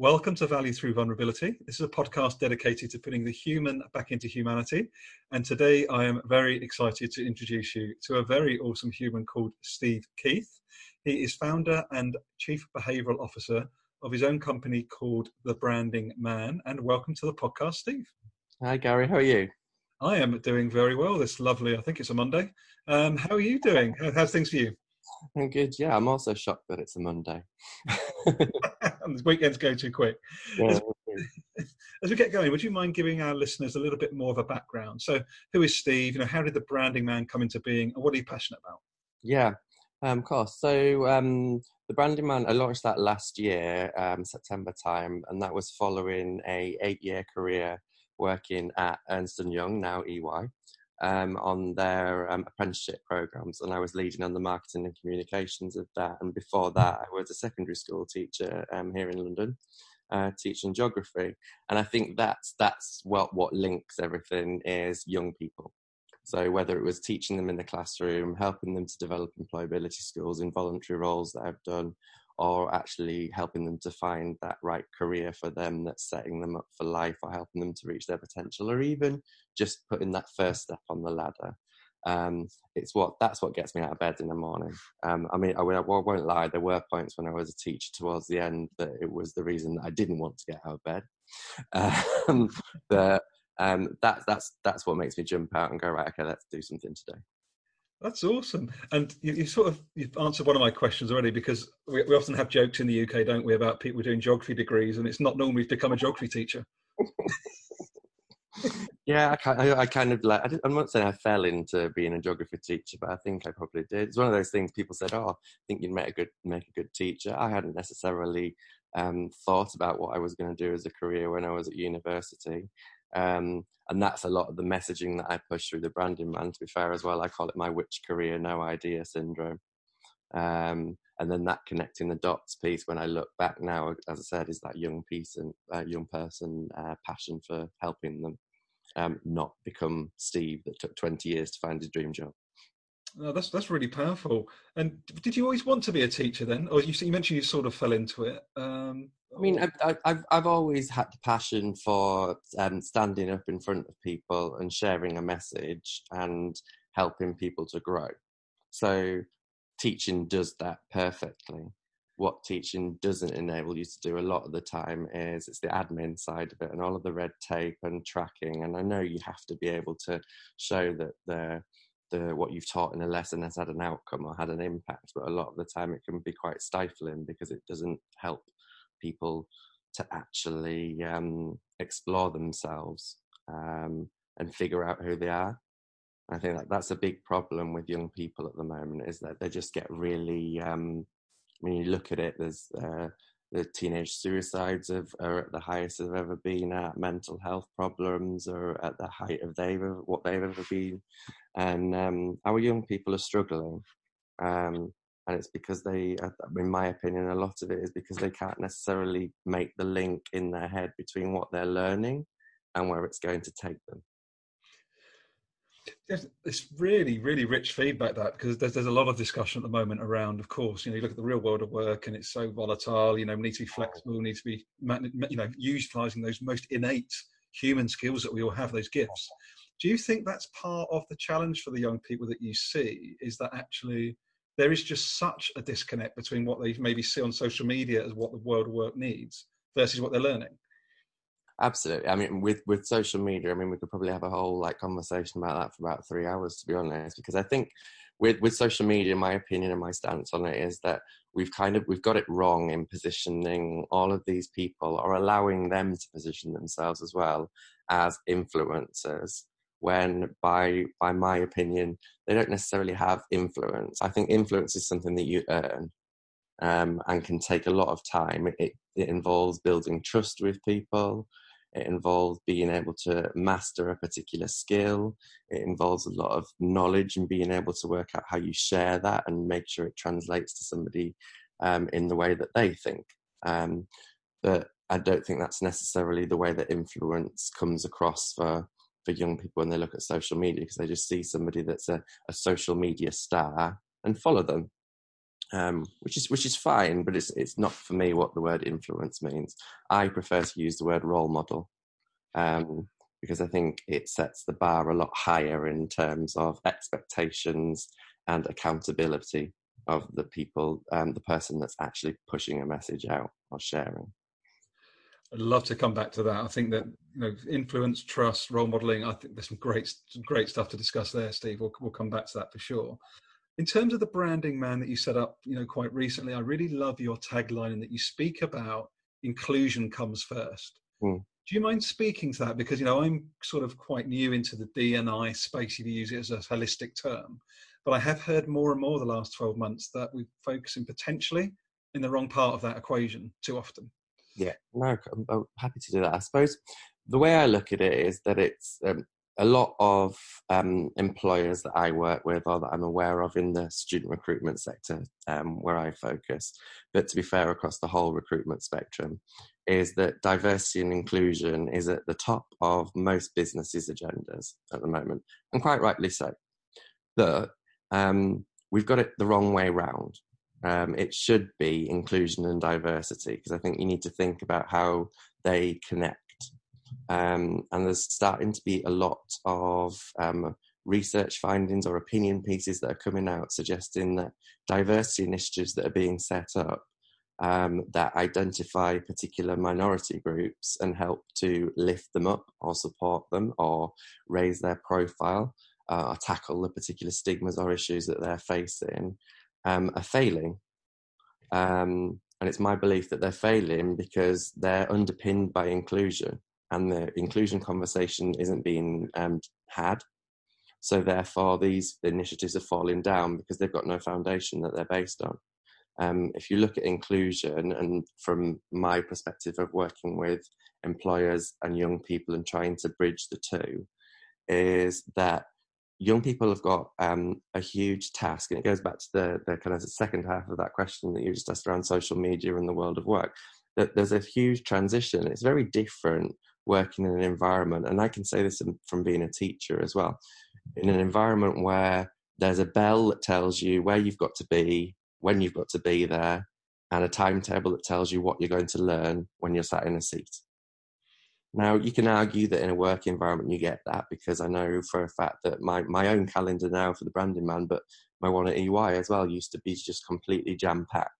Welcome to Value Through Vulnerability. This is a podcast dedicated to putting the human back into humanity. And today I am very excited to introduce you to a very awesome human called Steve Keith. He is founder and chief behavioral officer of his own company called The Branding Man. And welcome to the podcast, Steve. Hi, Garry. How are you? I am doing very well. This lovely, I think it's a Monday. Um, how are you doing? How's things for you? I'm good. Yeah, I'm also shocked that it's a Monday. and the weekends go too quick. Yeah. As, as, we get going, would you mind giving our listeners a little bit more of a background? So, who is Steve? You know, how did the branding man come into being, and what are you passionate about? Yeah, um, of course. So, um, the branding man, I launched that last year, um, September time, and that was following a eight-year career working at Ernst and Young, now EY um, on their um, apprenticeship programs, and I was leading on the marketing and communications of that. And before that, I was a secondary school teacher um, here in London, uh, teaching geography. And I think that's that's what what links everything is young people. So whether it was teaching them in the classroom, helping them to develop employability skills in voluntary roles that I've done, or actually helping them to find that right career for them that's setting them up for life or helping them to reach their potential or even just putting that first step on the ladder. Um, it's what that's what gets me out of bed in the morning. Um, i mean I, I, won't lie there were points when i was a teacher towards the end that it was the reason that i didn't want to get out of bed. Um, but um, that, that's that's what makes me jump out and go right okay let's do something today that's awesome. And you, you, sort of you've answered one of my questions already because we, we, often have jokes in the UK, don't we, about people doing geography degrees, and it's not normally to become a geography teacher. yeah, I, I, kind of like. I am not saying I fell into being a geography teacher, but I think I probably did. It's one of those things people said, "Oh, I think you'd make a good make a good teacher." I hadn't necessarily um, thought about what I was going to do as a career when I was at university. Um, and that's a lot of the messaging that I push through the branding man. To be fair, as well, I call it my which career, no idea syndrome. Um, and then that connecting the dots piece. When I look back now, as I said, is that young piece and uh, young person uh, passion for helping them um, not become Steve that took 20 years to find his dream job. Oh, that's that's really powerful. And did you always want to be a teacher then, or you, you mentioned you sort of fell into it? Um, I mean, I've, I've I've always had the passion for um, standing up in front of people and sharing a message and helping people to grow. So, teaching does that perfectly. What teaching doesn't enable you to do a lot of the time is it's the admin side of it and all of the red tape and tracking. And I know you have to be able to show that the the what you've taught in a lesson has had an outcome or had an impact but a lot of the time it can be quite stifling because it doesn't help people to actually um, explore themselves um, and figure out who they are. I think that that's a big problem with young people at the moment is that they just get really um, when you look at it there's uh, the teenage suicides have, are at the highest they've ever been at. Mental health problems are at the height of they've what they've ever been, and um, our young people are struggling. Um, and it's because they, uh, in my opinion, a lot of it is because they can't necessarily make the link in their head between what they're learning and where it's going to take them it's really really rich feedback that because there's, there's a lot of discussion at the moment around of course you know you look at the real world of work and it's so volatile you know we need to be flexible we need to be you know utilizing those most innate human skills that we all have those gifts. Do you think that's part of the challenge for the young people that you see is that actually there is just such a disconnect between what they maybe see on social media as what the world of work needs versus what they're learning Absolutely. I mean, with with social media, I mean, we could probably have a whole like conversation about that for about three hours, to be honest. Because I think with with social media, my opinion and my stance on it is that we've kind of we've got it wrong in positioning all of these people or allowing them to position themselves as well as influencers. When, by by my opinion, they don't necessarily have influence. I think influence is something that you earn. Um, and can take a lot of time. It, it involves building trust with people. It involves being able to master a particular skill. It involves a lot of knowledge and being able to work out how you share that and make sure it translates to somebody um, in the way that they think. Um, but I don't think that's necessarily the way that influence comes across for for young people when they look at social media because they just see somebody that's a, a social media star and follow them. Um, which is which is fine, but it's it's not for me what the word influence means. I prefer to use the word role model um, because I think it sets the bar a lot higher in terms of expectations and accountability of the people, um, the person that's actually pushing a message out or sharing. I'd love to come back to that. I think that you know, influence, trust, role modeling. I think there's some great, great stuff to discuss there, Steve. We'll, we'll come back to that for sure. In terms of the branding man that you set up, you know, quite recently, I really love your tagline and that you speak about inclusion comes first. Mm. Do you mind speaking to that? Because you know, I'm sort of quite new into the DNI space. If you use it as a holistic term, but I have heard more and more the last 12 months that we're focusing potentially in the wrong part of that equation too often. Yeah, no, I'm, I'm happy to do that. I suppose the way I look at it is that it's um, a lot of um, employers that I work with or that I'm aware of in the student recruitment sector um, where I focus, but to be fair, across the whole recruitment spectrum, is that diversity and inclusion is at the top of most businesses' agendas at the moment, and quite rightly so. But um, we've got it the wrong way round. Um, it should be inclusion and diversity because I think you need to think about how they connect. Um, and there's starting to be a lot of um, research findings or opinion pieces that are coming out suggesting that diversity initiatives that are being set up um, that identify particular minority groups and help to lift them up or support them or raise their profile uh, tackle the particular stigmas or issues that they're facing um, are failing. Um, and it's my belief that they're failing because they're underpinned by inclusion and the inclusion conversation isn't being um, had. So therefore, these initiatives are falling down because they've got no foundation that they're based on. Um, if you look at inclusion, and from my perspective of working with employers and young people and trying to bridge the two, is that young people have got um, a huge task, and it goes back to the, the kind of second half of that question that you just asked around social media and the world of work. That there's a huge transition. It's very different working in an environment, and I can say this from being a teacher as well, in an environment where there's a bell that tells you where you've got to be, when you've got to be there, and a timetable that tells you what you're going to learn when you're sat in a seat. Now, you can argue that in a work environment you get that because I know for a fact that my, my own calendar now for the branding man, but my one at EY as well used to be just completely jam packed.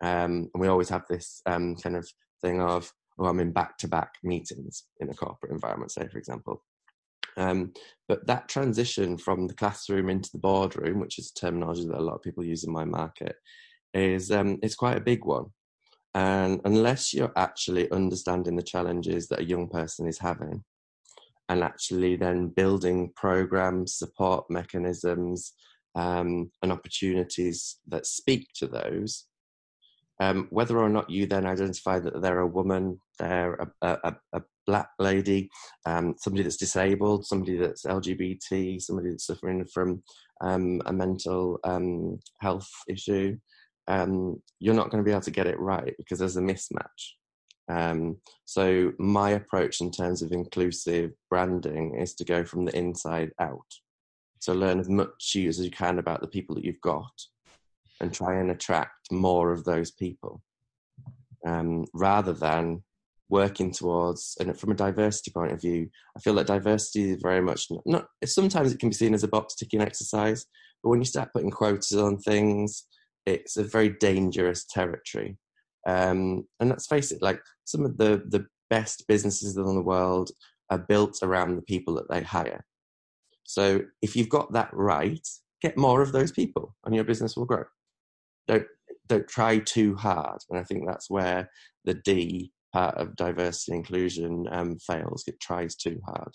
Um, and we always have this um, kind of thing of, oh, I'm in back to back meetings in a corporate environment, say, for example. Um, but that transition from the classroom into the boardroom, which is a terminology that a lot of people use in my market, is um, it's quite a big one. And unless you're actually understanding the challenges that a young person is having, and actually then building programs, support mechanisms, um, and opportunities that speak to those, um, whether or not you then identify that they're a woman, they're a, a, a black lady, um, somebody that's disabled, somebody that's LGBT, somebody that's suffering from um, a mental um, health issue, um, you're not going to be able to get it right because there's a mismatch. Um, so my approach in terms of inclusive branding is to go from the inside out. So learn as much as you can about the people that you've got, and try and attract more of those people, um, rather than working towards. And from a diversity point of view, I feel that diversity is very much not. sometimes it can be seen as a box ticking exercise, but when you start putting quotas on things it's a very dangerous territory. Um, and let's face it, like some of the, the best businesses in the world are built around the people that they hire. So if you've got that right, get more of those people and your business will grow. Don't don't try too hard. And I think that's where the D part of diversity and inclusion um, fails. It tries too hard.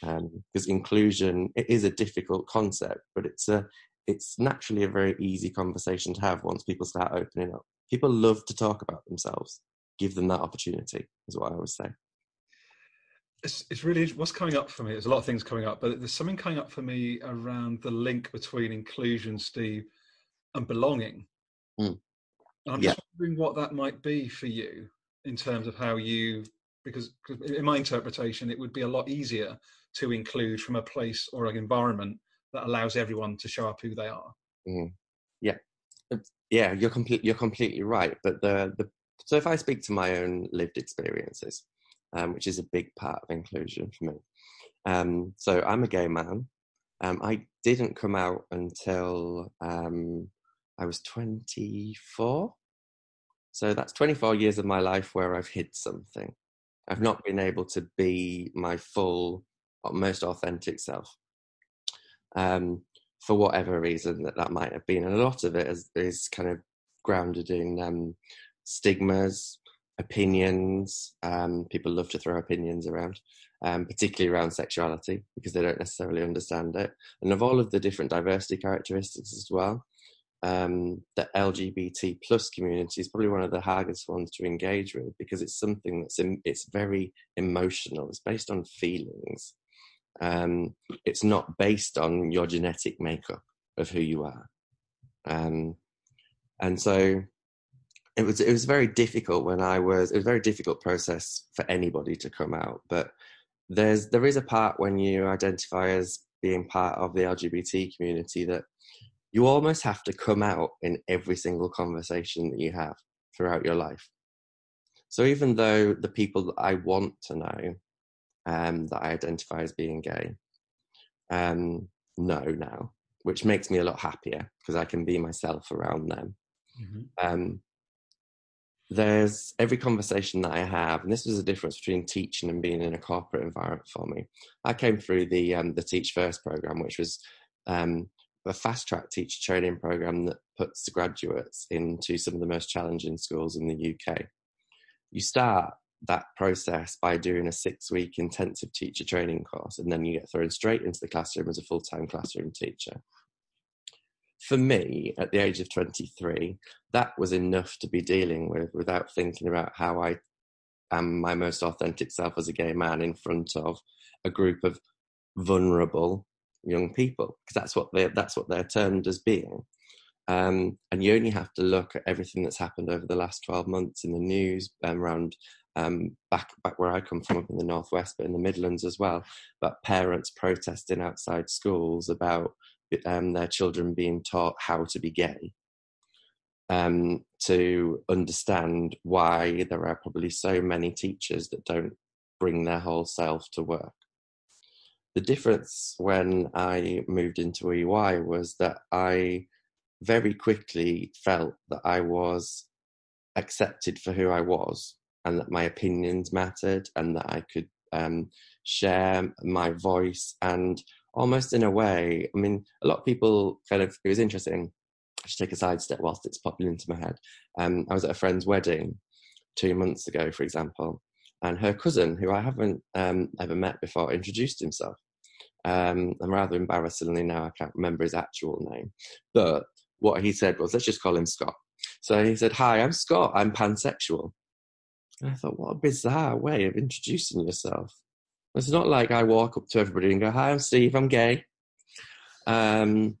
Because um, inclusion it is a difficult concept, but it's a it's naturally a very easy conversation to have once people start opening up. People love to talk about themselves. Give them that opportunity, is what I would say. It's, it's really what's coming up for me. There's a lot of things coming up, but there's something coming up for me around the link between inclusion, Steve, and belonging. Mm. I'm yeah. just wondering what that might be for you in terms of how you, because in my interpretation, it would be a lot easier to include from a place or an environment that allows everyone to show up who they are. Mm. Yeah, yeah, you're complete, you're completely right. But the the so if I speak to my own lived experiences, um, which is a big part of inclusion for me. Um, so I'm a gay man. Um, I didn't come out until um, I was 24. So that's 24 years of my life where I've hid something. I've not been able to be my full, most authentic self. Um, for whatever reason that that might have been. And a lot of it is, is kind of grounded in um, stigmas, opinions. Um, people love to throw opinions around, um, particularly around sexuality, because they don't necessarily understand it. And of all of the different diversity characteristics as well, um, the LGBT plus community is probably one of the hardest ones to engage with because it's something that's in, it's very emotional. It's based on feelings. Um, it's not based on your genetic makeup of who you are. Um, and so it was it was very difficult when I was it was a very difficult process for anybody to come out. But there's there is a part when you identify as being part of the LGBT community that you almost have to come out in every single conversation that you have throughout your life. So even though the people that I want to know um, that I identify as being gay um, know now, which makes me a lot happier because I can be myself around them. Mm-hmm. Um, there's every conversation that I have, and this was the difference between teaching and being in a corporate environment for me. I came through the um, the Teach First program, which was um, a fast track teacher training program that puts the graduates into some of the most challenging schools in the UK. You start that process by doing a six week intensive teacher training course, and then you get thrown straight into the classroom as a full time classroom teacher. For me, at the age of 23, that was enough to be dealing with without thinking about how I am my most authentic self as a gay man in front of a group of vulnerable young people, because that's what they that's what they're termed as being. Um, and you only have to look at everything that's happened over the last 12 months in the news um, around um, back back where I come from, up in the northwest, but in the Midlands as well. But parents protesting outside schools about um, their children being taught how to be gay, um, to understand why there are probably so many teachers that don't bring their whole self to work. The difference when I moved into EY was that I very quickly felt that I was accepted for who I was and that my opinions mattered and that I could um, share my voice and almost in a way, I mean, a lot of people kind of, it was interesting. I should take a sidestep whilst it's popping into my head. Um, I was at a friend's wedding two months ago, for example, and her cousin, who I haven't um, ever met before, introduced himself. Um, and rather embarrassingly now, I can't remember his actual name. But what he said was, let's just call him Scott. So he said, Hi, I'm Scott, I'm pansexual. And I thought, what a bizarre way of introducing yourself. It's not like I walk up to everybody and go, "Hi, I'm Steve. I'm gay." Um,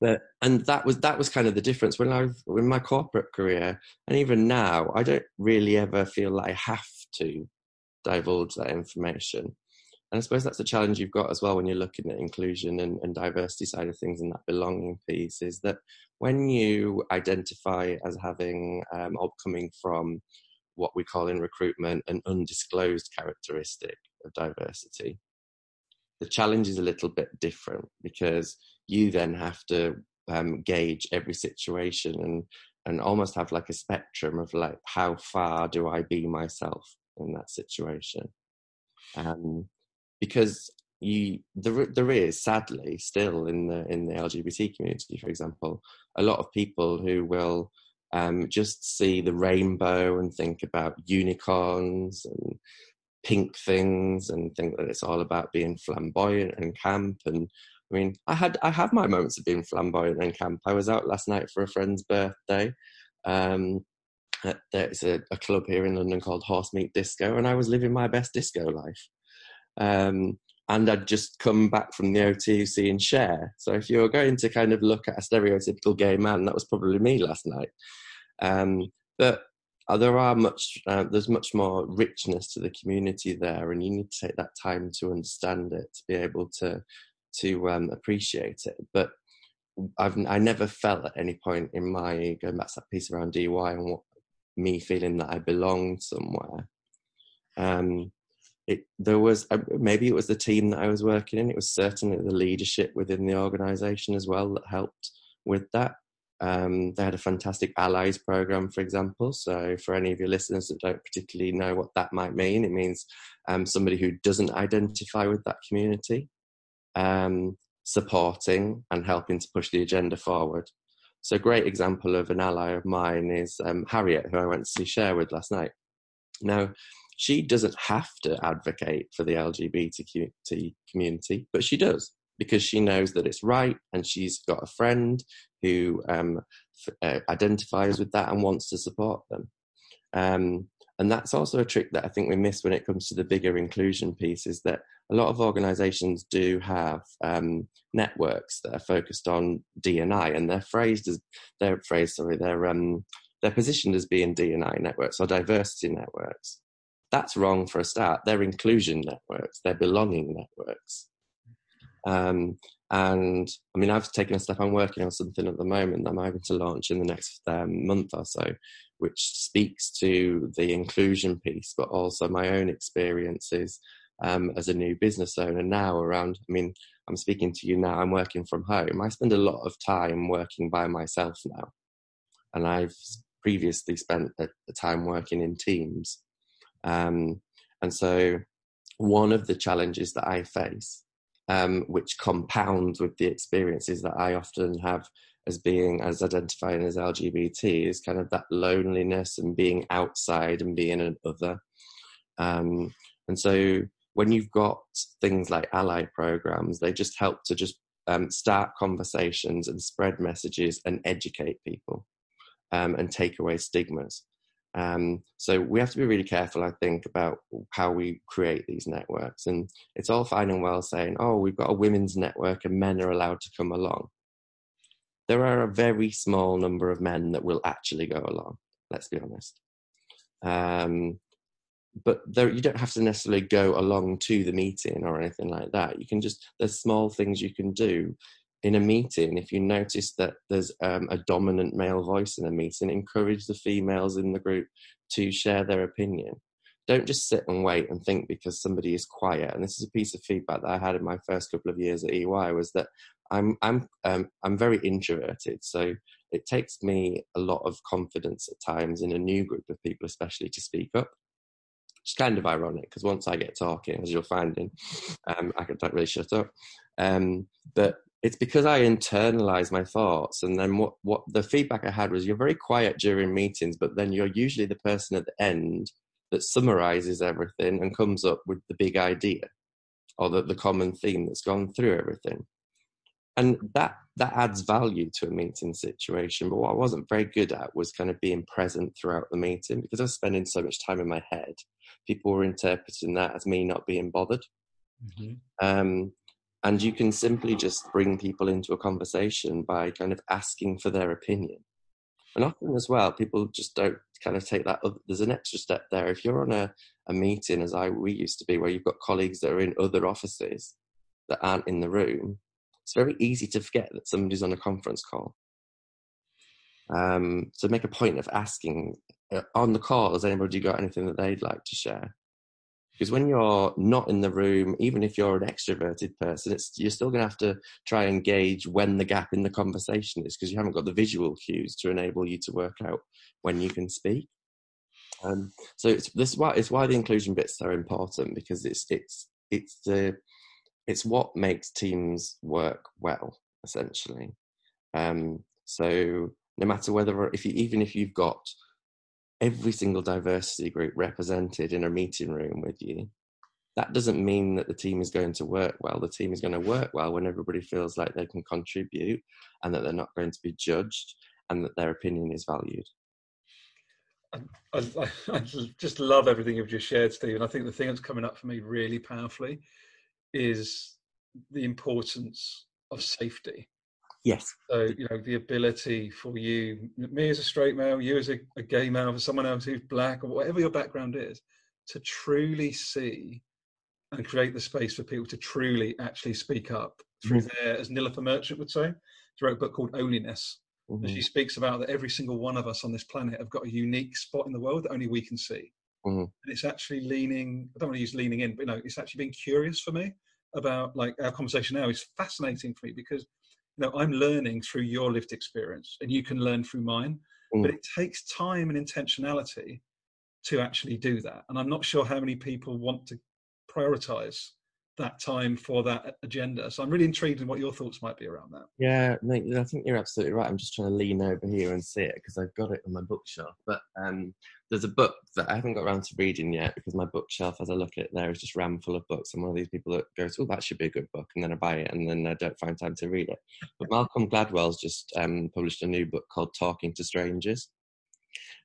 but and that was that was kind of the difference when I was in my corporate career, and even now, I don't really ever feel like I have to divulge that information. And I suppose that's a challenge you've got as well when you're looking at inclusion and, and diversity side of things and that belonging piece is that when you identify as having um, or coming from what we call in recruitment an undisclosed characteristic of diversity. The challenge is a little bit different because you then have to um, gauge every situation and and almost have like a spectrum of like how far do I be myself in that situation, um, because you there there is sadly still in the in the LGBT community, for example, a lot of people who will um, just see the rainbow and think about unicorns and pink things and think that it's all about being flamboyant and camp and I mean, I had I have my moments of being flamboyant and camp. I was out last night for a friend's birthday. Um, there's a, a, club here in London called Horse Meat Disco, and I was living my best disco life. Um, and I'd just come back from the O2 and Cher. So if you were going to kind of look at a stereotypical gay man, that was probably me last night. Um, but there are much uh, there's much more richness to the community there and you need to take that time to understand it to be able to to um, appreciate it but I've I never felt at any point in my going back to that piece around EY and what me feeling that I belonged somewhere. Um, it there was uh, maybe it was the team that I was working in. It was certainly the leadership within the organisation as well that helped with that. Um, they had a fantastic allies program, for example. So, for any of your listeners that don't particularly know what that might mean, it means um, somebody who doesn't identify with that community um, supporting and helping to push the agenda forward. So, a great example of an ally of mine is um, Harriet, who I went to see Cher with last night. Now, she doesn't have to advocate for the LGBT community, but she does because she knows that it's right and she's got a friend who um, f- uh, identifies with that and wants to support them. Um, and that's also a trick that I think we miss when it comes to the bigger inclusion piece is that a lot of organizations do have um, networks that are focused on DNI and they're phrased as, they're phrased, sorry, they're, um, they're positioned as being DNI networks or diversity networks. That's wrong for a start. They're inclusion networks, they're belonging networks. Um, and I mean, I've taken a step. I'm working on something at the moment that I'm hoping to launch in the next um, month or so, which speaks to the inclusion piece, but also my own experiences um, as a new business owner now. Around, I mean, I'm speaking to you now. I'm working from home. I spend a lot of time working by myself now, and I've previously spent the time working in teams. Um, and so, one of the challenges that I face um, which compounds with the experiences that I often have as being as identifying as LGBT is kind of that loneliness and being outside and being an other. Um, and so when you've got things like ally programs, they just help to just um, start conversations and spread messages and educate people um, and take away stigmas. Um, so we have to be really careful, I think, about how we create these networks. And it's all fine and well saying, oh, we've got a women's network and men are allowed to come along. There are a very small number of men that will actually go along, let's be honest. Um, but there, you don't have to necessarily go along to the meeting or anything like that. You can just, there's small things you can do in a meeting, if you notice that there's um, a dominant male voice in a meeting, encourage the females in the group to share their opinion. Don't just sit and wait and think because somebody is quiet. And this is a piece of feedback that I had in my first couple of years at EY was that I'm I'm um, I'm very introverted, so it takes me a lot of confidence at times in a new group of people, especially to speak up. It's kind of ironic because once I get talking, as you're finding, um, I can't really shut up. Um, but it's because I internalize my thoughts. And then what, what the feedback I had was you're very quiet during meetings, but then you're usually the person at the end that summarizes everything and comes up with the big idea or the, the common theme that's gone through everything. And that that adds value to a meeting situation. But what I wasn't very good at was kind of being present throughout the meeting because I was spending so much time in my head. People were interpreting that as me not being bothered. Mm-hmm. Um, and you can simply just bring people into a conversation by kind of asking for their opinion. And often as well, people just don't kind of take that. There's an extra step there. If you're on a, a meeting, as I we used to be, where you've got colleagues that are in other offices that aren't in the room, it's very easy to forget that somebody's on a conference call. Um, so make a point of asking uh, on the call, has anybody got anything that they'd like to share? because when you're not in the room even if you're an extroverted person you're still going to have to try and gauge when the gap in the conversation is because you haven't got the visual cues to enable you to work out when you can speak um, so it's this is why it's why the inclusion bit's so important because it's it's it's the it's what makes teams work well essentially um, so no matter whether if you even if you've got every single diversity group represented in a meeting room with you, that doesn't mean that the team is going to work well. The team is going to work well when everybody feels like they can contribute and that they're not going to be judged and that their opinion is valued. I, I, I just love everything you've just shared, Stephen. I think the thing that's coming up for me really powerfully is the importance of safety. Yes. So, you know, the ability for you, me as a straight male, you as a, a gay male, for someone else who's black or whatever your background is, to truly see and create the space for people to truly actually speak up through mm. their, as Nilofer Merchant would say, She wrote a book called Onlyness. Mhm. And she speaks about that every single one of us on this planet have got a unique spot in the world that only we can see. Mhm. And it's actually leaning, I don't want to use leaning in, but you know, it's actually being curious for me about like our conversation now is fascinating for me because you know I'm learning through your lived experience and you can learn through mine. But Mm. it takes time and intentionality to actually do that. And I'm not sure how many people want to prioritize that time for that agenda. So I'm really intrigued in what your thoughts might be around that. Yeah, no, I think you're absolutely right. I'm just trying to lean over here and see it because I've got it on my bookshelf. But um, there's a book that I haven't got around to reading yet because my bookshelf, as I look at it there, is just rammed full of books. I'm one of these people that goes, "Oh, that should be a good book," and then I buy it, and then I don't find time to read it. But Malcolm Gladwell's just um, published a new book called "Talking to Strangers,"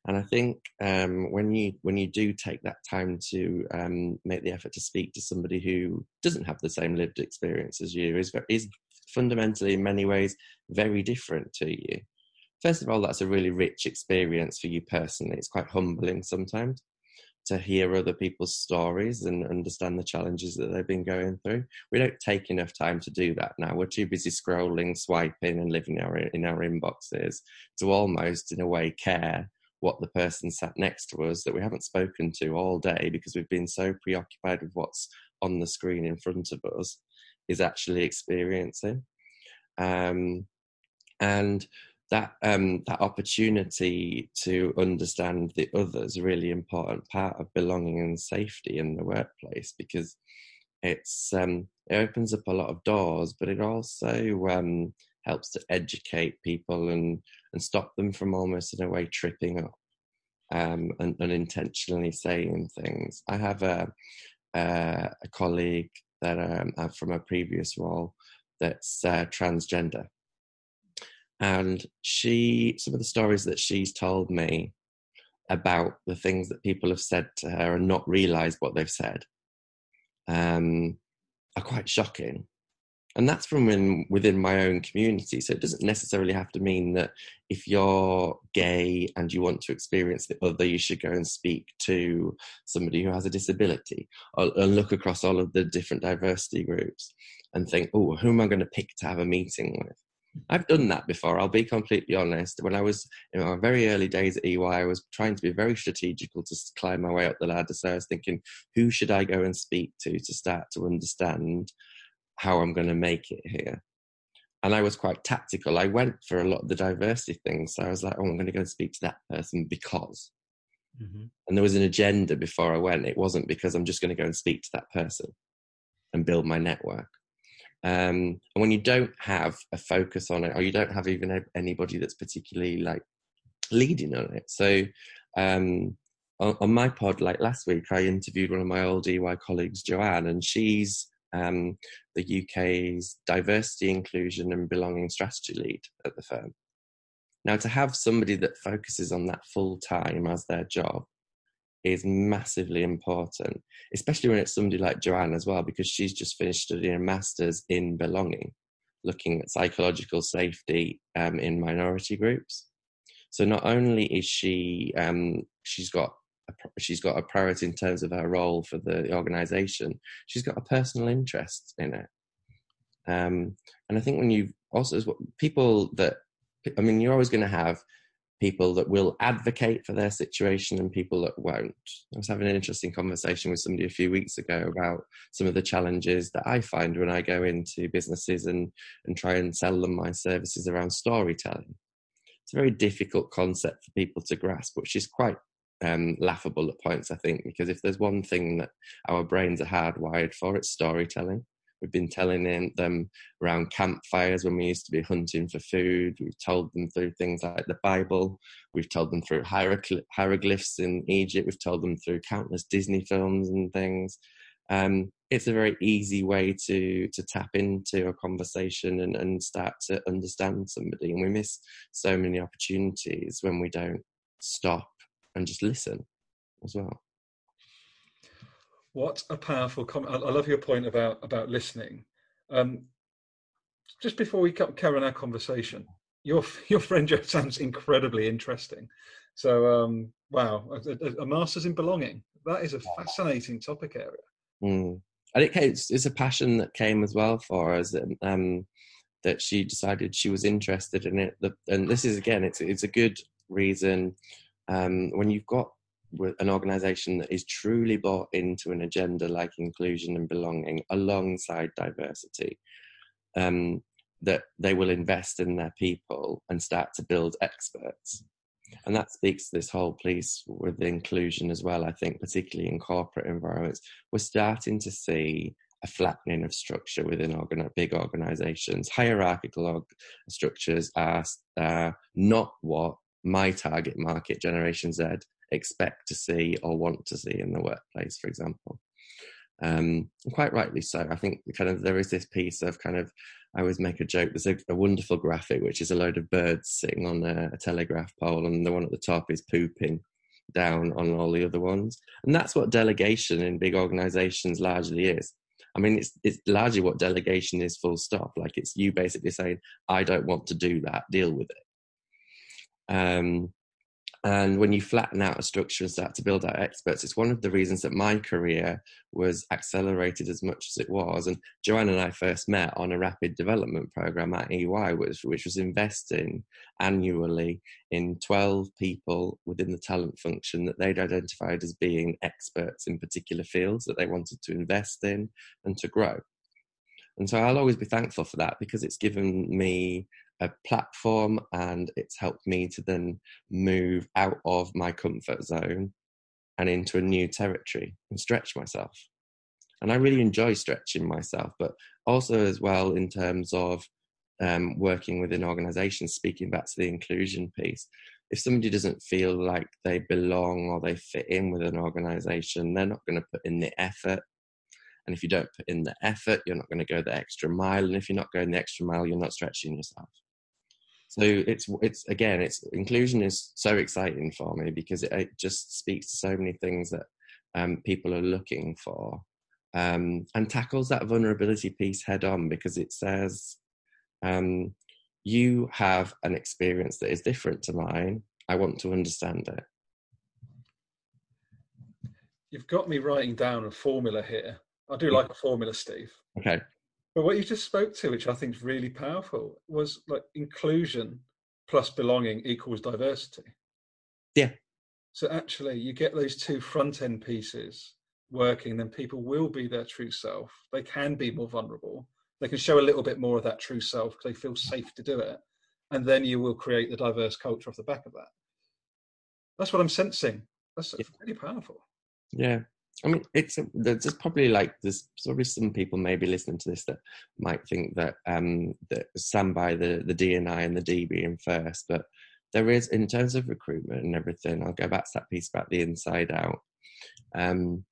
and I think um, when you when you do take that time to um, make the effort to speak to somebody who doesn't have the same lived experience as you, is is fundamentally in many ways very different to you. First of all, that's a really rich experience for you personally. It's quite humbling sometimes to hear other people's stories and understand the challenges that they've been going through. We don't take enough time to do that now. We're too busy scrolling, swiping, and living our, in our inboxes to almost, in a way, care what the person sat next to us that we haven't spoken to all day because we've been so preoccupied with what's on the screen in front of us is actually experiencing. Um, and that um, that opportunity to understand the other is a really important part of belonging and safety in the workplace because it's um, it opens up a lot of doors, but it also um, helps to educate people and and stop them from almost in a way tripping up um, and unintentionally saying things. I have a a, a colleague that um, from a previous role that's uh, transgender and she some of the stories that she's told me about the things that people have said to her and not realized what they've said um, are quite shocking and that's from in, within my own community so it doesn't necessarily have to mean that if you're gay and you want to experience the other you should go and speak to somebody who has a disability or, and look across all of the different diversity groups and think oh who am i going to pick to have a meeting with I've done that before. I'll be completely honest. When I was in my very early days at EY, I was trying to be very strategical to climb my way up the ladder. So I was thinking, who should I go and speak to to start to understand how I'm going to make it here? And I was quite tactical. I went for a lot of the diversity things. So I was like, oh, I'm going to go and speak to that person because. Mm-hmm. And there was an agenda before I went. It wasn't because I'm just going to go and speak to that person and build my network. Um, and when you don't have a focus on it, or you don't have even anybody that's particularly like leading on it. So um, on, on, my pod, like last week, I interviewed one of my old EY colleagues, Joanne, and she's um, the UK's diversity, inclusion, and belonging strategy lead at the firm. Now, to have somebody that focuses on that full time as their job is massively important, especially when it's somebody like Joanne as well, because she's just finished studying a master's in belonging, looking at psychological safety um, in minority groups. So not only is she um, she's got she's got a priority in terms of her role for the organisation, she's got a personal interest in it. Um, and I think when you also people that I mean, you're always going to have people that will advocate for their situation and people that won't. I was having an interesting conversation with somebody a few weeks ago about some of the challenges that I find when I go into businesses and, and try and sell them my services around storytelling. It's a very difficult concept for people to grasp, which is quite um, laughable at points, I think, because if there's one thing that our brains are hardwired for, it's storytelling. We've been telling them around campfires when we used to be hunting for food. We've told them through things like the Bible. We've told them through hieroglyphs in Egypt. We've told them through countless Disney films and things. Um, it's a very easy way to to tap into a conversation and, and start to understand somebody. And we miss so many opportunities when we don't stop and just listen as well. What a powerful comment! I love your point about about listening. Um, just before we carry on our conversation, your your friend Joe sounds incredibly interesting. So, um, wow, a, a, master's in belonging. That is a fascinating topic area. Mm. I think it's, it's a passion that came as well for us. Um, that she decided she was interested in it. And this is again, it's it's a good reason um, when you've got an organization that is truly bought into an agenda like inclusion and belonging alongside diversity. Um, that they will invest in their people and start to build experts. And that speaks to this whole piece with inclusion as well, I think, particularly in corporate environments. We're starting to see a flattening of structure within organ- big organizations. Hierarchical org- structures are uh, not what my target market, Generation Z, expect to see or want to see in the workplace, for example. Um, quite rightly so. I think kind of there is this piece of kind of I always make a joke. There's a, a wonderful graphic which is a load of birds sitting on a, a, telegraph pole, and the one at the top is pooping down on all the other ones. And that's what delegation in big organizations largely is. I mean, it's it's largely what delegation is. Full stop. Like it's you basically saying, "I don't want to do that. Deal with it." Um, and when you flatten out a structure and start to build out experts, it's one of the reasons that my career was accelerated as much as it was. And Joanne and I first met on a rapid development program at EY, which, which was investing annually in 12 people within the talent function that they'd identified as being experts in particular fields that they wanted to invest in and to grow. And so I'll always be thankful for that because it's given me a platform and it's helped me to then move out of my comfort zone and into a new territory and stretch myself. And I really enjoy stretching myself, but also as well in terms of um, working within organizations, speaking back to the inclusion piece. If somebody doesn't feel like they belong or they fit in with an organization, they're not going to put in the effort. And if you don't put in the effort, you're not going to go the extra mile. And if you're not going the extra mile, you're not stretching yourself so it's it's again it's inclusion is so exciting for me because it, it just speaks to so many things that um, people are looking for um, and tackles that vulnerability piece head on because it says um, you have an experience that is different to mine. I want to understand it. You've got me writing down a formula here. I do like a formula steve. Okay but what you just spoke to, which I think is really powerful, was like inclusion plus belonging equals diversity. Yeah. So actually, you get those two front end pieces working, then people will be their true self. They can be more vulnerable. They can show a little bit more of that true self because they feel safe to do it. And then you will create the diverse culture off the back of that. That's what I'm sensing. That's yeah. really powerful. Yeah. I mean, it's there's probably like there's probably some people maybe listening to this that might think that um that stand by the the DNI and the D being first, but there is in terms of recruitment and everything. I'll go back to that piece about the inside out. Um,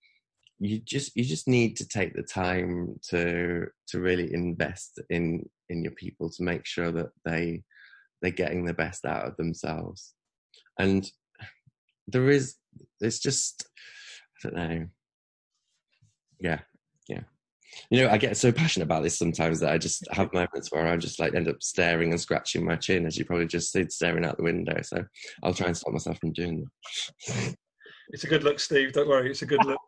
you just you just need to take the time to to really invest in in your people to make sure that they they're getting the best out of themselves, and there is it's just don't know yeah, yeah. You know, I get so passionate about this sometimes that I just have moments where I just like end up staring and scratching my chin, as you probably just did, staring out the window. So I'll try and stop myself from doing that. It's a good look, Steve. Don't worry, it's a good look.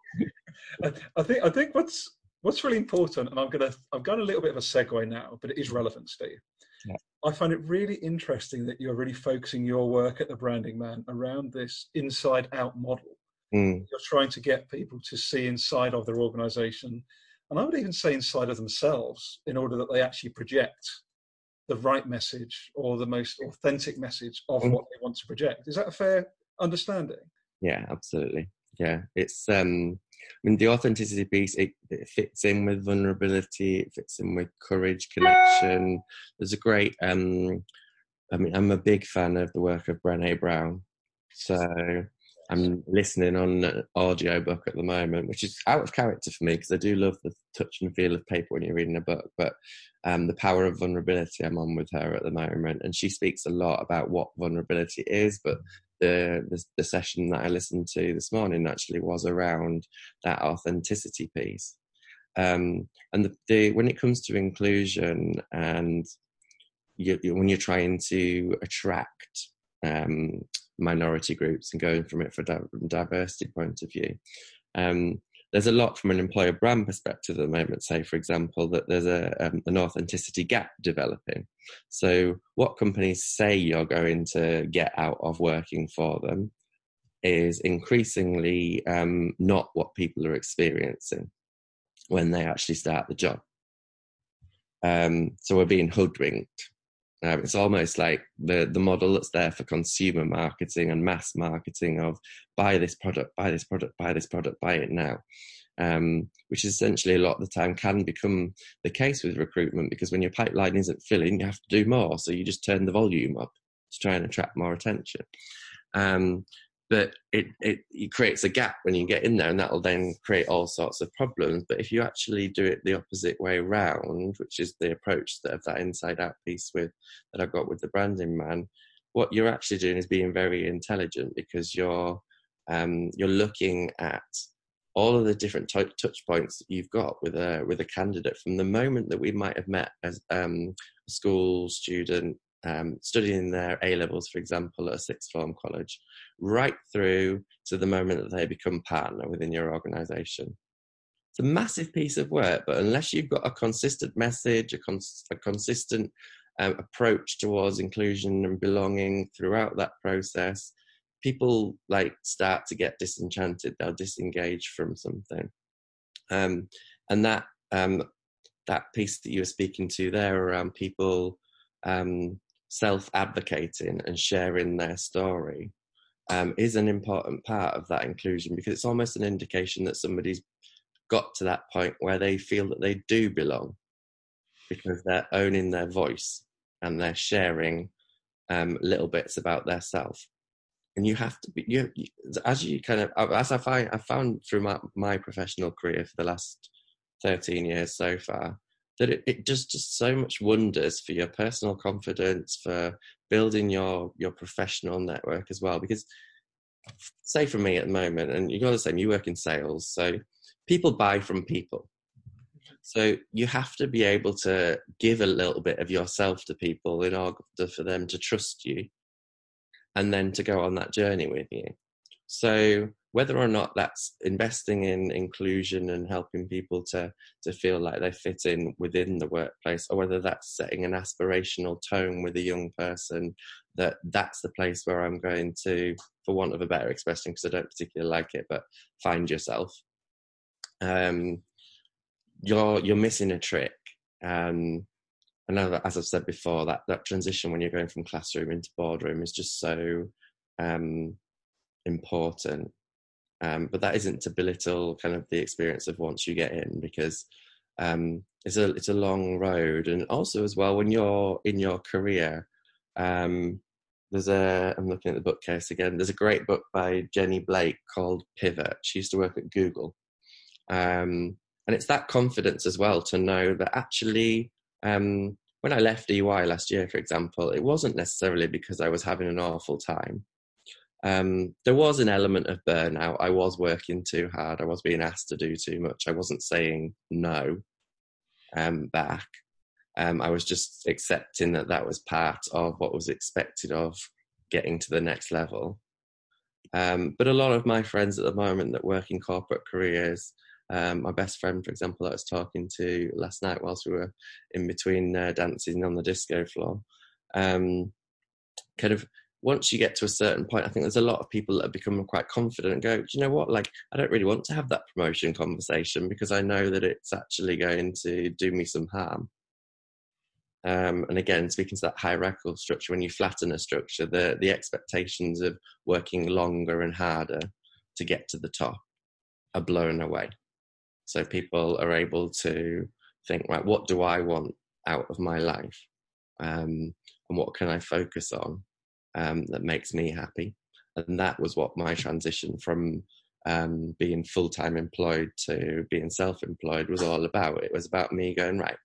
I think I think what's what's really important, and I'm gonna I've got a little bit of a segue now, but it is relevant, Steve. Yeah. I find it really interesting that you're really focusing your work at the Branding Man around this inside out model Mm. You're trying to get people to see inside of their organization, and I would even say inside of themselves, in order that they actually project the right message or the most authentic message of mm. what they want to project. Is that a fair understanding? Yeah, absolutely. Yeah, it's um, I mean the authenticity piece it, it, fits in with vulnerability, it fits in with courage, connection. There's a great um, I mean I'm a big fan of the work of Brené Brown, so I'm listening on an audio book at the moment, which is out of character for me because I do love the touch and feel of paper when you're reading a book. But um, the power of vulnerability, I'm on with her at the moment, and she speaks a lot about what vulnerability is. But the, the, the session that I listened to this morning actually was around that authenticity piece. Um, and the, the, when it comes to inclusion and you, when you're trying to attract um, minority groups and going from it from a diversity point of view. Um, there's a lot from an employer brand perspective at the moment. Say, for example, that there's a, um, an authenticity gap developing. So, what companies say you're going to get out of working for them is increasingly um, not what people are experiencing when they actually start the job. Um, so, we're being hoodwinked um, it's almost like the the model that's there for consumer marketing and mass marketing of buy this product, buy this product, buy this product, buy it now, um, which is essentially a lot of the time can become the case with recruitment because when your pipeline isn't filling, you have to do more, so you just turn the volume up to try and attract more attention. Um, but it, it, it creates a gap when you get in there and that'll then create all sorts of problems. But if you actually do it the opposite way around which is the approach that of that inside out piece with that I've got with the branding man what you're actually doing is being very intelligent because you're um, you're looking at all of the different t- touch points that you've got with a with a candidate from the moment that we might have met as um, a school student um, studying their A levels, for example, at a sixth form college, right through to the moment that they become partner within your organisation. It's a massive piece of work, but unless you've got a consistent message, a, cons- a consistent um, approach towards inclusion and belonging throughout that process, people like start to get disenchanted. They'll disengage from something, um, and that um, that piece that you were speaking to there around people um, self advocating and sharing their story um, is an important part of that inclusion because it's almost an indication that somebody's got to that point where they feel that they do belong because they're owning their voice and they're sharing um, little bits about their self. And you have to be you, as you kind of as i find i found through my, my professional career for the last 13 years so far that it, it just just so much wonders for your personal confidence for building your your professional network as well because say for me at the moment and you're the same you work in sales so people buy from people. So you have to be able to give a little bit of yourself to people in order for them to trust you and then to go on that journey with you. So whether or not that's investing in inclusion and helping people to to feel like they fit in within the workplace or whether that's setting an aspirational tone with a young person that that's the place where i'm going to for want of a better expression because i don't particularly like it but find yourself um you're you're missing a trick um I know that, as I've said before, that, that transition when you're going from classroom into boardroom is just so um, important. Um, but that isn't to belittle kind of the experience of once you get in because um, it's a it's a long road, and also as well when you're in your career. Um, there's a I'm looking at the bookcase again. There's a great book by Jenny Blake called Pivot. She used to work at Google, um, and it's that confidence as well to know that actually um, when I left EY last year, for example, it wasn't necessarily because I was having an awful time um, there was an element of burnout. I was working too hard. I was being asked to do too much. I wasn't saying no um, back. Um, I was just accepting that that was part of what was expected of getting to the next level. Um, but a lot of my friends at the moment that work in corporate careers, um, my best friend, for example, that I was talking to last night whilst we were in between uh, dancing on the disco floor, um, kind of once you get to a certain point, I think there's a lot of people that have become quite confident and go, do you know what? Like, I don't really want to have that promotion conversation because I know that it's actually going to do me some harm. Um, and again, speaking to that hierarchical structure, when you flatten a structure, the, the expectations of working longer and harder to get to the top are blown away. So people are able to think, right, what do I want out of my life? Um, and what can I focus on? Um, that makes me happy. And that was what my transition from um, being full time employed to being self employed was all about. It was about me going, right,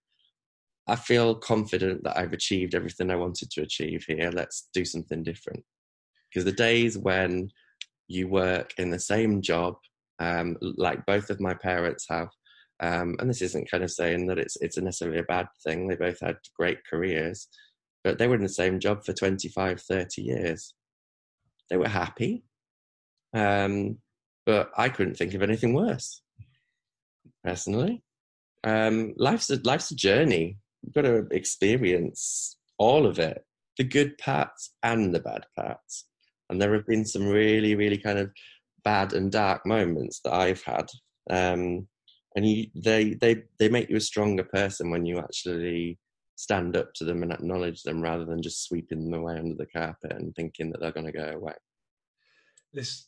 I feel confident that I've achieved everything I wanted to achieve here. Let's do something different. Because the days when you work in the same job, um, like both of my parents have, um, and this isn't kind of saying that it's it's necessarily a bad thing. They both had great careers, but they were in the same job for 25, 30 years. They were happy. Um, but I couldn't think of anything worse. personally. Um, life's a, life's a journey. You've got to experience all of it, the good parts and the bad parts. And there have been some really, really kind of bad and dark moments that I've had. Um, and you, they, they, they make you a stronger person when you actually stand up to them and acknowledge them rather than just sweeping them away under the carpet and thinking that they're going to go away. This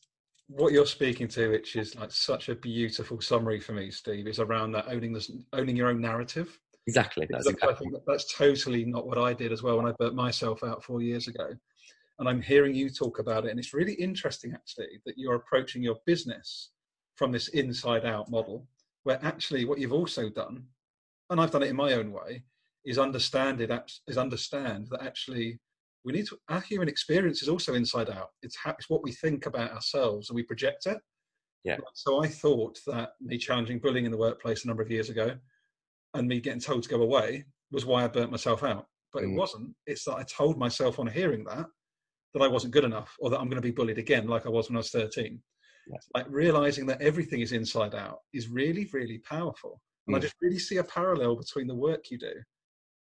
what you're speaking to, which is like such a beautiful summary for me, Steve, is around that owning this, owning your own narrative. Exactly. That's exactly. I think that that's totally not what I did as well when I burnt myself out four years ago. And I'm hearing you talk about it, and it's really interesting actually that you're approaching your business from this inside out model, where actually what you've also done, and I've done it in my own way, is understand it is understand that actually we need to our human experience is also inside out. It's, how, it's what we think about ourselves and we project it. Yeah. So i thought that me challenging bullying in the workplace a number of years ago and me getting told to go away was why i burnt myself out. But mm. it wasn't. It's that i told myself on hearing that that i wasn't good enough or that i'm going to be bullied again like i was when i was 13 yes. like realizing that everything is inside out is really really powerful. And mm. i just really see a parallel between the work you do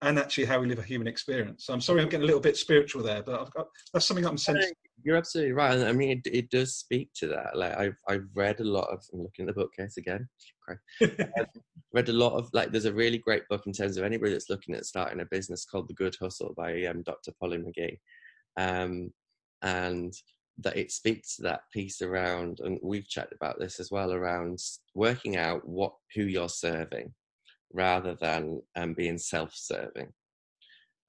and actually how we live a human experience. So I'm sorry I'm getting a little bit spiritual there, but got, that's something I'm sensing. You're absolutely right. I mean, it, it, does speak to that. Like I've I've read a lot of. I'm looking at the bookcase again. Read a lot of like. There's a really great book in terms of anybody that's looking at starting a business called The Good Hustle by um, Dr. Polly McGee, um, and that it speaks to that piece around. And we've chatted about this as well around working out what who you're serving rather than um, being self-serving.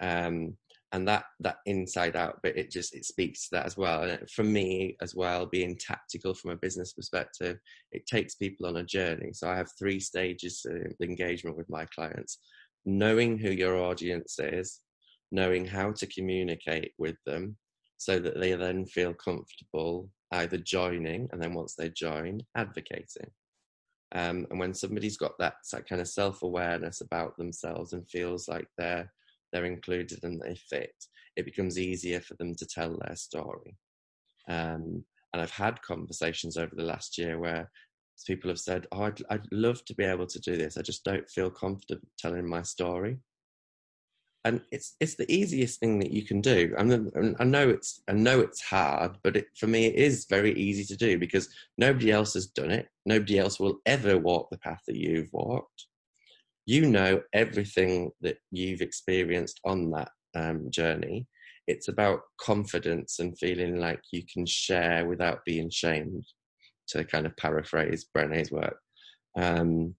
Um, and that that inside out bit, it just it speaks to that as well. And for me as well, being tactical from a business perspective, it takes people on a journey. So I have three stages of engagement with my clients: knowing who your audience is, knowing how to communicate with them, so that they then feel comfortable either joining and then once they join, advocating. Um, and when somebody's got that, that kind of self-awareness about themselves and feels like they're they're included and they fit, it becomes easier for them to tell their story. Um, and I've had conversations over the last year where people have said, "Oh, I'd, I'd love to be able to do this. I just don't feel confident telling my story." And it's it's the easiest thing that you can do. And I know it's I know it's hard, but it, for me it is very easy to do because nobody else has done it. Nobody else will ever walk the path that you've walked. You know everything that you've experienced on that um, journey. It's about confidence and feeling like you can share without being shamed. To kind of paraphrase Brené's work. Um,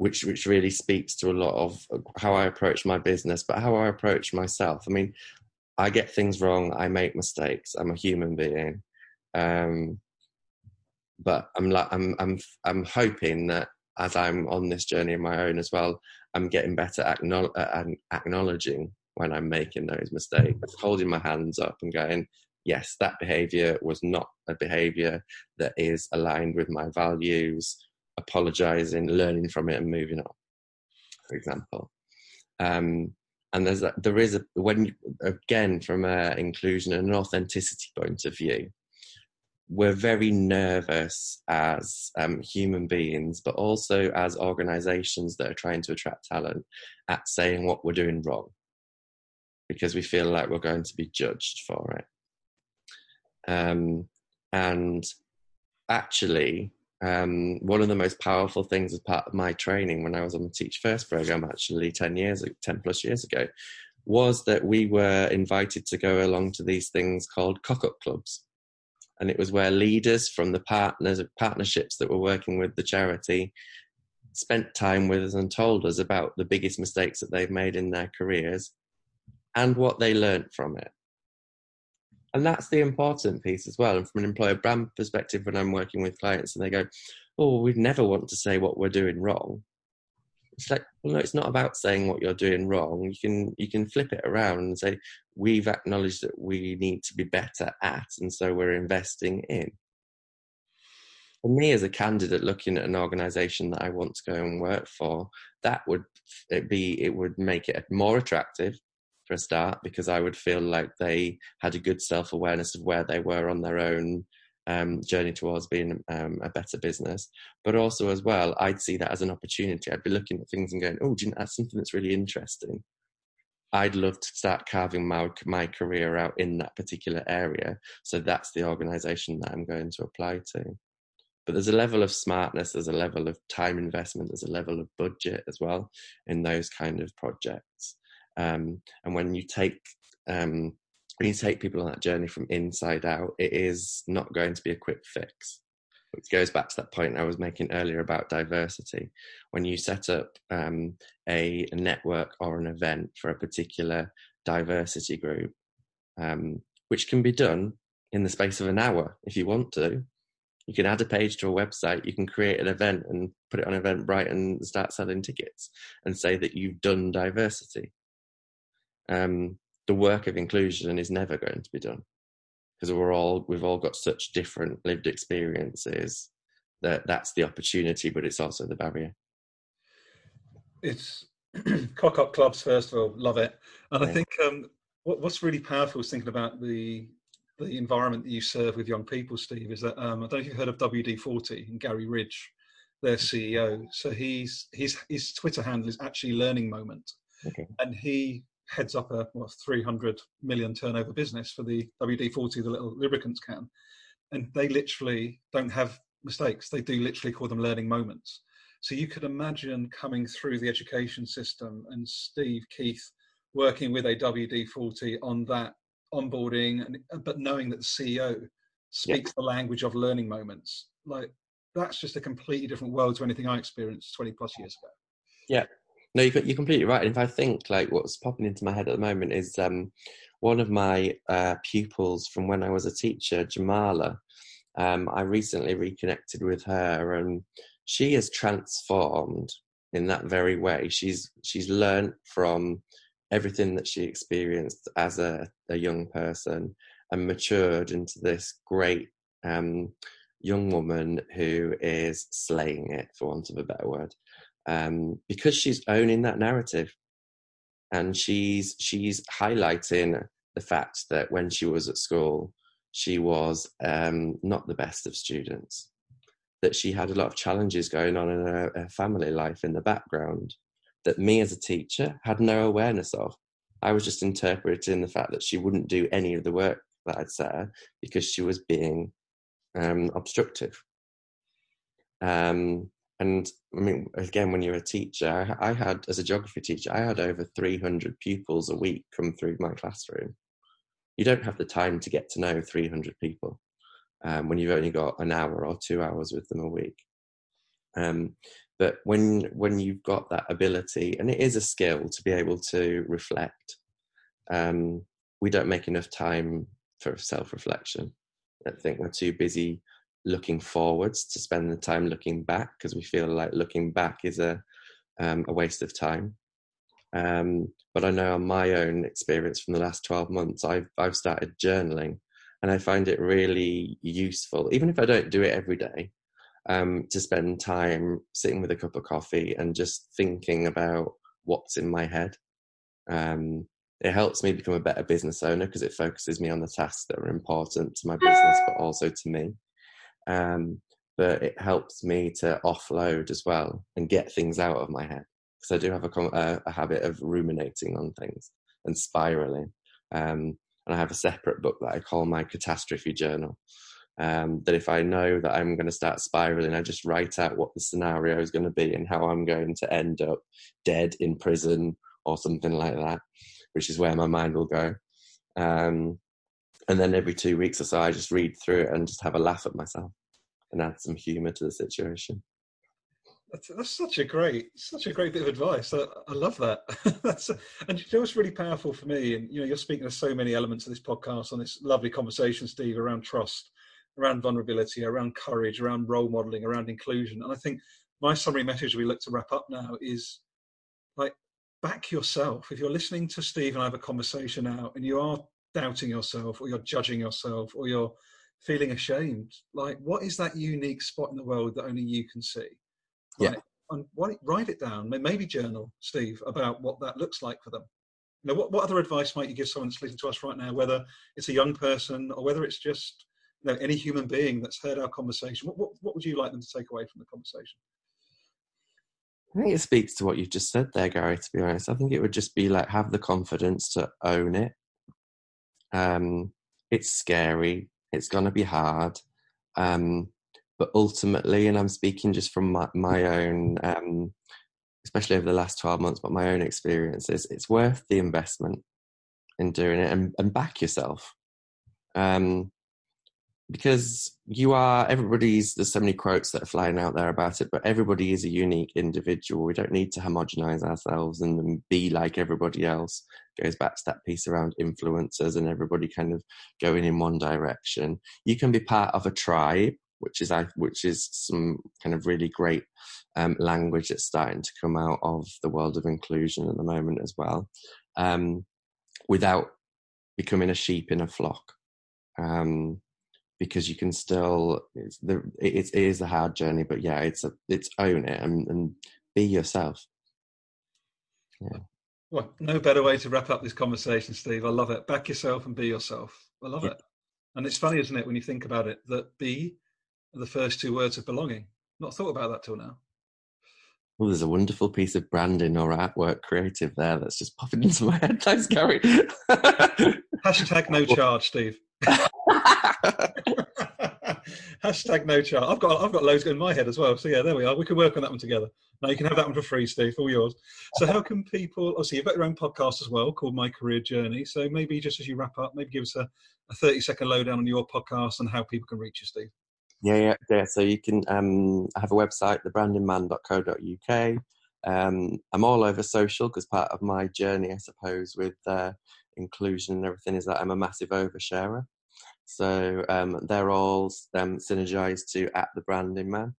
which which really speaks to a lot of how I approach my business, but how I approach myself. I mean, I get things wrong. I make mistakes. I'm a human being, um, but I'm like I'm I'm I'm hoping that as I'm on this journey of my own as well, I'm getting better at acknowledging when I'm making those mistakes, holding my hands up and going, yes, that behavior was not a behavior that is aligned with my values apologizing, learning from it, and moving on. For example, um, and there's a, there is a when again from an inclusion and an authenticity point of view, we're very nervous as um, human beings, but also as organizations that are trying to attract talent at saying what we're doing wrong because we feel like we're going to be judged for it. Um, and actually, um, one of the most powerful things as part of my training when I was on the Teach First program, actually 10 years, 10 plus years ago, was that we were invited to go along to these things called cock up clubs. And it was where leaders from the partners, partnerships that were working with the charity spent time with us and told us about the biggest mistakes that they've made in their careers and what they learned from it and that's the important piece as well. And from an employer brand perspective, when I'm working with clients and they go, "Oh, we'd never want to say what we're doing wrong," it's like, well, no, it's not about saying what you're doing wrong. You can you can flip it around and say, "We've acknowledged that we need to be better at, and so we're investing in." For me, as a candidate looking at an organisation that I want to go and work for, that would it be it would make it more attractive for a start because I would feel like they had a good self awareness of where they were on their own um, journey towards being um, a better business. But also, as well, I'd see that as an opportunity. I'd be looking at things and going, "Oh, you know, that's something that's really interesting." I'd love to start carving my my career out in that particular area. So that's the organisation that I'm going to apply to. But there's a level of smartness, there's a level of time investment, there's a level of budget as well in those kind of projects. Um, and when you take um, when you take people on that journey from inside out, it is not going to be a quick fix. It goes back to that point I was making earlier about diversity. When you set up um, a, a, network or an event for a particular diversity group, um, which can be done in the space of an hour if you want to, you can add a page to a website, you can create an event and put it on Eventbrite and start selling tickets and say that you've done diversity. Um, the work of inclusion is never going to be done. Because we're all we've all got such different lived experiences that that's the opportunity but it's also the barrier. It's cock up clubs first of all. Love it. And yeah. i think um, what, what's really powerful is thinking about the the environment that you serve with young people steve is that um, i don't know if you've heard of wd40 and garry ridge their ceo so he's his his twitter handle is actually learning moment. Okay. and he heads up a what, 300 million turnover business for the WD-40, the little lubricants can, and they literally don't have mistakes. They do literally call them learning moments. So you could imagine coming through the education system and Steve Keith working with a WD-40 on that onboarding, and, but knowing that the CEO speaks the language of learning moments. Like that's just a completely different world to anything I experienced 20 plus years ago. Yeah, no, you're, you're completely right. And if I think like what's popping into my head at the moment is um, one of my uh, pupils from when I was a teacher, Jamala. Um, I recently reconnected with her, and she has transformed in that very way. She's she's learned from everything that she experienced as a, a young person and matured into this great um, young woman who is slaying it, for want of a better word um, because she's owning that narrative. And she's she's highlighting the fact that when she was at school she was um, not the best of students that she had a lot of challenges going on in her, her family life in the background that me as a teacher had no awareness of. I was just interpreting the fact that she wouldn't do any of the work that i'd set her because she was being um, obstructive. Um, and I mean, again, when you're a teacher, I, had, as a geography teacher, I had over 300 pupils a week come through my classroom. You don't have the time to get to know 300 people um, when you've only got an hour or two hours with them a week. Um, but when when you've got that ability, and it is a skill to be able to reflect, um, we don't make enough time for self-reflection. I think we're too busy looking forwards to spend the time looking back because we feel like looking back is a um, a waste of time. Um, but I know on my own experience from the last 12 months, I've I've started journaling, and I find it really useful, even if I don't do it every day, um, to spend time sitting with a cup of coffee and just thinking about what's in my head. Um, it helps me become a better business owner because it focuses me on the tasks that are important to my business, but also to me um, but it helps me to offload as well and get things out of my head because I do have a, a, a, habit of ruminating on things and spiraling. Um, and I have a separate book that I call my catastrophe journal. Um, that if I know that I'm going to start spiraling, I just write out what the scenario is going to be and how I'm going to end up dead in prison or something like that, which is where my mind will go. Um, and then every two weeks or so, I just read through it and just have a laugh at myself and add some humour to the situation. That's, that's such a great, such a great bit of advice. I, I love that. that's and you know what's really powerful for me, and you know you're speaking of so many elements of this podcast on this lovely conversation, Steve, around trust, around vulnerability, around courage, around role modelling, around inclusion. And I think my summary message we look to wrap up now is like back yourself. If you're listening to Steve and I have a conversation now, and you are doubting yourself, or you're judging yourself, or you're feeling ashamed. Like, what is that unique spot in the world that only you can see? Yeah. and what, write it down. Maybe journal, Steve, about what that looks like for them. You know, what, what other advice might you give someone that's listening to us right now, whether it's a young person or whether it's just you know, any human being that's heard our conversation, what, what, what would you like them to take away from the conversation? I think it speaks to what you've just said there, Garry, to be honest. I think it would just be like have the confidence to own it. Um, it's scary, it's going to be hard. Um, but ultimately, and I'm speaking just from my, my own, um, especially over the last 12 months, but my own experiences, it's worth the investment in doing it and, and back yourself. Um, because you are everybody's there's so many quotes that are flying out there about it but everybody is a unique individual. We don't need to homogenize ourselves and be like everybody else. Goes back to that piece around influencers and everybody kind of going in one direction. You can be part of a tribe which is which is some kind of really great um, language that's starting to come out of the world of inclusion at the moment as well um, without becoming a sheep in a flock. Um, because you can still it's the it's, it is a hard journey but yeah it's a it's own it and, and be yourself. Yeah. Well no better way to wrap up this conversation steve. I love it. Back yourself and be yourself. I love yeah. it. And it's funny isn't it when you think about it that be the first two words of belonging. Not thought about that till now. Well, there's a wonderful piece of branding or artwork creative there that's just popping into my head. Thanks, Garry. Hashtag no charge, Steve. Hashtag no charge. I've got I've got loads in my head as well. So yeah, there we are. We can work on that one together. Now you can have that one for free, Steve. All yours. So how can people? Obviously, you've got your own podcast as well called My Career Journey. So maybe just as you wrap up, maybe give us a, a thirty second lowdown on your podcast and how people can reach you, Steve. Yeah, yeah, yeah. So you can um, have a website, thebrandingman.co.uk. Um, I'm all over social because part of my journey, I suppose, with uh, inclusion and everything is that I'm a massive oversharer. So um, they're all um, synergized to at the branding man.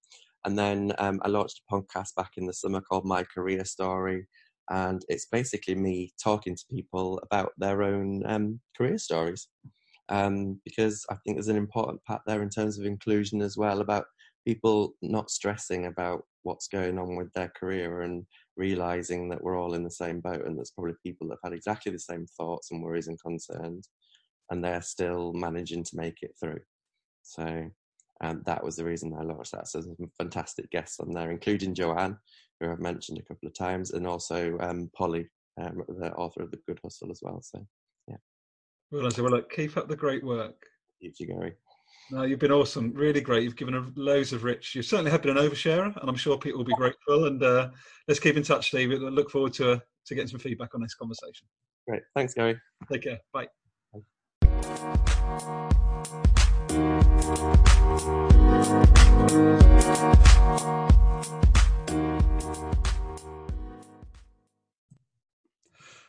And then um, I launched a podcast back in the summer called My Career Story. And it's basically me talking to people about their own um, career stories. Um, because I think there's an important part there in terms of inclusion as well about people not stressing about what's going on with their career and realizing that we're all in the same boat and there's probably people that have had exactly the same thoughts and worries and concerns and they're still managing to make it through. So um, that was the reason I launched that. So some fantastic guests on there, including Joanne, who I've mentioned a couple of times, and also um, Polly, um, the author of The Good Hustle as well. So yeah. Well, I say, well, look, keep up the great work. Keep you, Garry. No, you've been awesome, really great. You've given loads of rich. You certainly have been an oversharer, and I'm sure people will be grateful. And uh, let's keep in touch, Steve. I look forward to uh, to getting some feedback on this conversation. Great, thanks, Garry. Take care. Bye.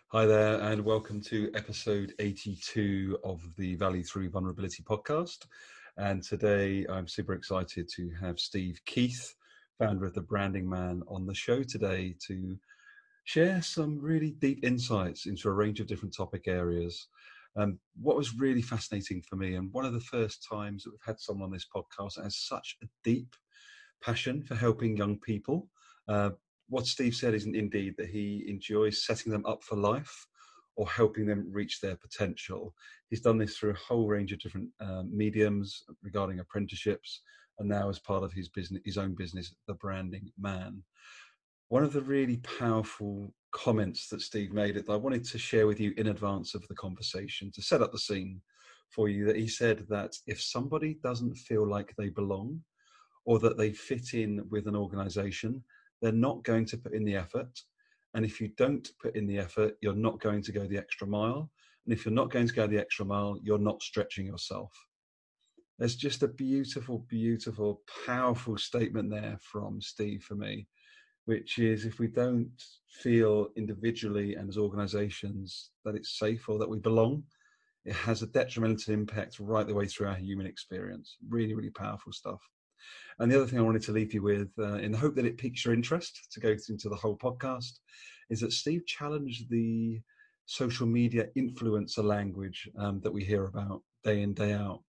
Hi there, and welcome to episode 82 of the Value Through Vulnerability podcast. And today I'm super excited to have Steve Keith, founder of The Branding Man, on the show today to share some really deep insights into a range of different topic areas. Um, what was really fascinating for me, and one of the first times that we've had someone on this podcast that has such a deep passion for helping young people. Uh, what Steve said is indeed that he enjoys setting them up for life or helping them reach their potential. He's done this through a whole range of different um, mediums regarding apprenticeships, and now as part of his business, his own business, the Branding Man. One of the really powerful comments that Steve made that I wanted to share with you in advance of the conversation to set up the scene for you that he said that if somebody doesn't feel like they belong or that they fit in with an organization, they're not going to put in the effort. And if you don't put in the effort, you're not going to go the extra mile. And if you're not going to go the extra mile, you're not stretching yourself. There's just a beautiful, beautiful, powerful statement there from Steve for me which is if we don't feel individually and as organizations that it's safe or that we belong, it has a detrimental impact right the way through our human experience. Really, really powerful stuff. And the other thing I wanted to leave you with, uh, in the hope that it piques your interest to go into the whole podcast, is that Steve challenged the social media influencer language um, that we hear about day in, day out.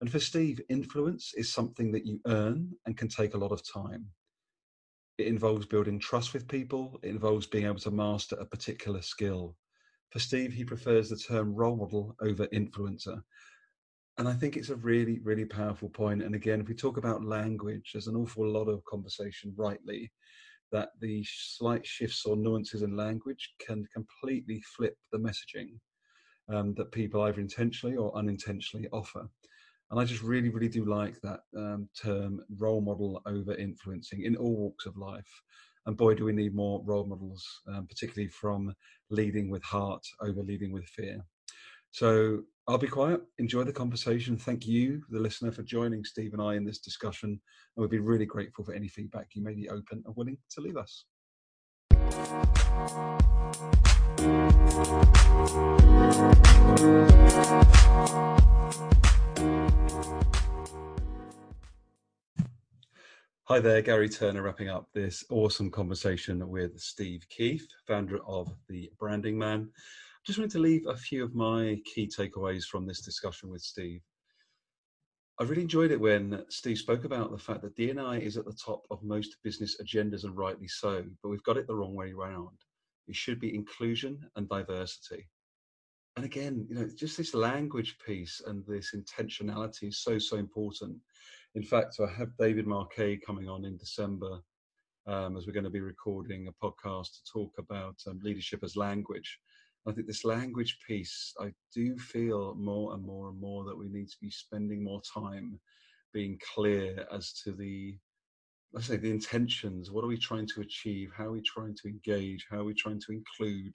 And for Steve, influence is something that you earn and can take a lot of time. It involves building trust with people. It involves being able to master a particular skill. For Steve, he prefers the term role model over influencer. And I think it's a really, really powerful point. And again, if we talk about language, there's an awful lot of conversation, rightly, that the slight shifts or nuances in language can completely flip the messaging um, that people either intentionally or unintentionally offer. And I just really, really do like that um, term role model over influencing in all walks of life. And boy, do we need more role models, um, particularly from leading with heart over leading with fear. So I'll be quiet. Enjoy the conversation. Thank you, the listener, for joining Steve and I in this discussion. And we'd be really grateful for any feedback you may be open and willing to leave us. Hi there, Garry Turner, wrapping up this awesome conversation with Steve Keith, founder of The Branding Man. Just wanted to leave a few of my key takeaways from this discussion with Steve. I really enjoyed it when Steve spoke about the fact that DNI is at the top of most business agendas, and rightly so, but we've got it the wrong way around. It should be inclusion and diversity. And again, you know, just this language piece and this intentionality is so, so important in fact, I have David Marquet coming on in December um, as we're going to be recording a podcast to talk about um, leadership as language. I think this language piece, I do feel more and more and more that we need to be spending more time being clear as to the, let's say, the intentions. What are we trying to achieve? How are we trying to engage? How are we trying to include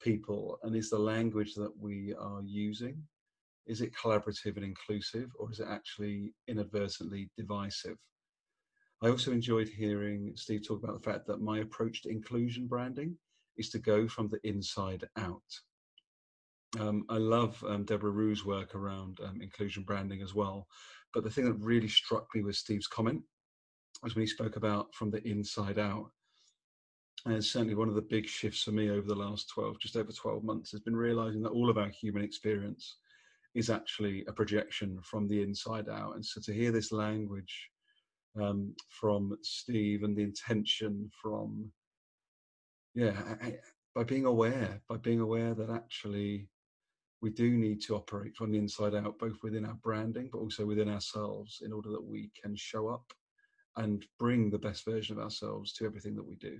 people? And is the language that we are using is it collaborative and inclusive or is it actually inadvertently divisive i also enjoyed hearing steve talk about the fact that my approach to inclusion branding is to go from the inside out um, i love um, deborah rue's work around um, inclusion branding as well but the thing that really struck me was steve's comment was when he spoke about from the inside out and certainly one of the big shifts for me over the last 12 just over 12 months has been realizing that all of our human experience is actually a projection from the inside out. And so to hear this language um, from Steve and the intention from, yeah, I, by being aware, by being aware that actually we do need to operate from the inside out, both within our branding, but also within ourselves in order that we can show up and bring the best version of ourselves to everything that we do.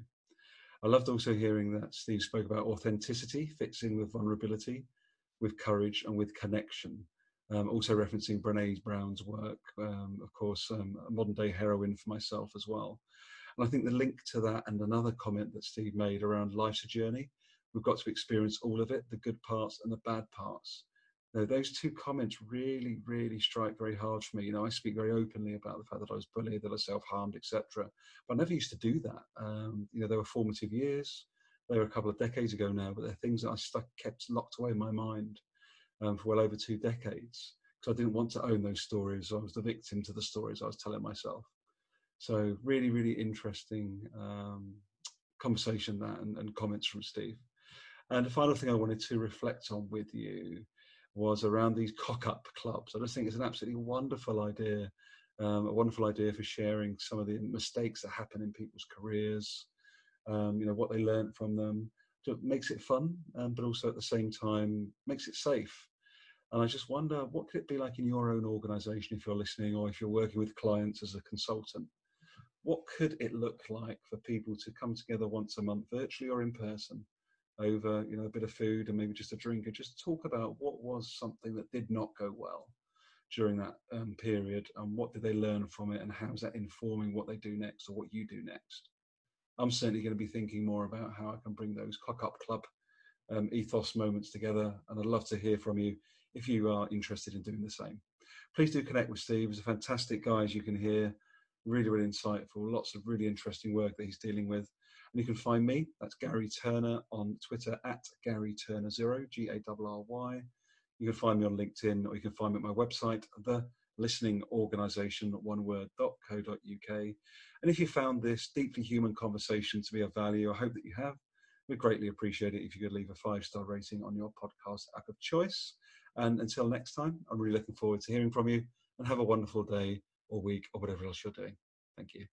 I loved also hearing that Steve spoke about authenticity fits in with vulnerability with courage and with connection. Um, also referencing Brene Brown's work, um, of course, um, a modern day heroine for myself as well. And I think the link to that and another comment that Steve made around life's a journey, we've got to experience all of it, the good parts and the bad parts. Now, those two comments really, really strike very hard for me. You know, I speak very openly about the fact that I was bullied, that I self-harmed, etc. But I never used to do that. Um, you know, there were formative years they were a couple of decades ago now, but they're things that I stuck kept locked away in my mind um, for well over two decades because I didn't want to own those stories. I was the victim to the stories I was telling myself. So really, really interesting um, conversation that and, and comments from Steve. And the final thing I wanted to reflect on with you was around these cock up clubs. I just think it's an absolutely wonderful idea, um, a wonderful idea for sharing some of the mistakes that happen in people's careers, um, you know what they learned from them. So it makes it fun, um, but also at the same time makes it safe. And I just wonder what could it be like in your own organisation if you're listening, or if you're working with clients as a consultant. What could it look like for people to come together once a month, virtually or in person, over you know a bit of food and maybe just a drink, and just talk about what was something that did not go well during that um, period, and what did they learn from it, and how is that informing what they do next or what you do next? I'm certainly going to be thinking more about how I can bring those cock up club um, ethos moments together. And I'd love to hear from you if you are interested in doing the same. Please do connect with Steve. He's a fantastic guy, as you can hear. Really, really insightful. Lots of really interesting work that he's dealing with. And you can find me, that's Garry Turner on Twitter at Garry Turner Zero, G A R R Y. You can find me on LinkedIn or you can find me at my website, the listening organization, one. And if you found this deeply human conversation to be of value, I hope that you have. We'd greatly appreciate it if you could leave a five star rating on your podcast app of choice. And until next time, I'm really looking forward to hearing from you and have a wonderful day or week or whatever else you're doing. Thank you.